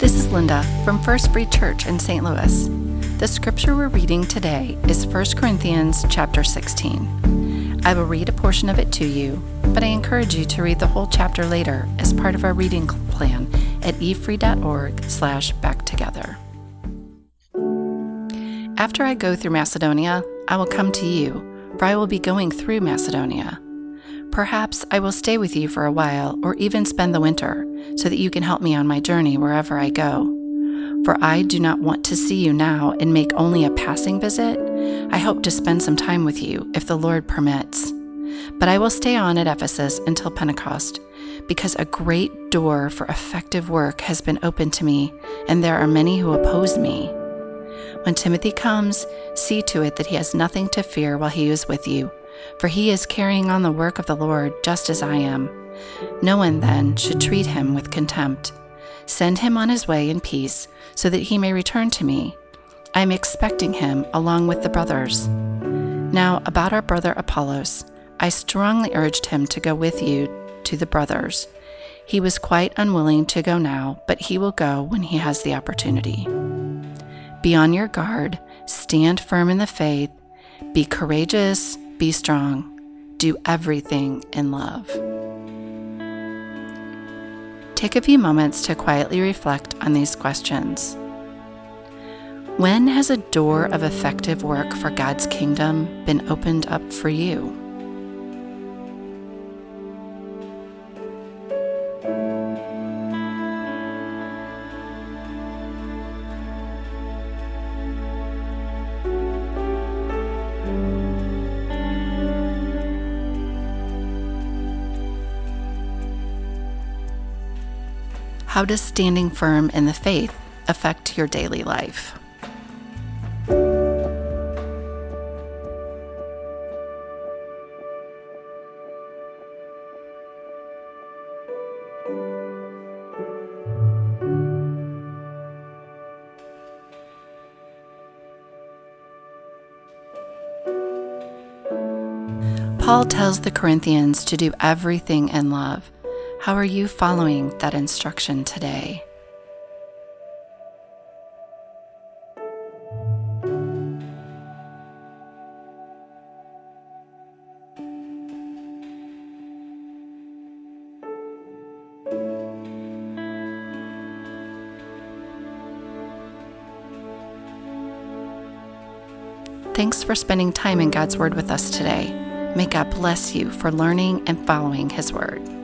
This is Linda from First Free Church in St. Louis. The scripture we're reading today is 1 Corinthians chapter 16. I will read a portion of it to you, but I encourage you to read the whole chapter later as part of our reading plan at efree.org slash backtogether. After I go through Macedonia, I will come to you, for I will be going through Macedonia. Perhaps I will stay with you for a while or even spend the winter, so that you can help me on my journey wherever I go. For I do not want to see you now and make only a passing visit. I hope to spend some time with you, if the Lord permits. But I will stay on at Ephesus until Pentecost, because a great door for effective work has been opened to me, and there are many who oppose me. When Timothy comes, see to it that he has nothing to fear while he is with you for he is carrying on the work of the Lord just as I am. No one then should treat him with contempt. Send him on his way in peace, so that he may return to me. I am expecting him along with the brothers. Now, about our brother Apollos, I strongly urged him to go with you to the brothers. He was quite unwilling to go now, but he will go when he has the opportunity. Be on your guard, stand firm in the faith, be courageous, be strong. Do everything in love. Take a few moments to quietly reflect on these questions. When has a door of effective work for God's kingdom been opened up for you? How does standing firm in the faith affect your daily life? Paul tells the Corinthians to do everything in love how are you following that instruction today? Thanks for spending time in God's Word with us today. May God bless you for learning and following His Word.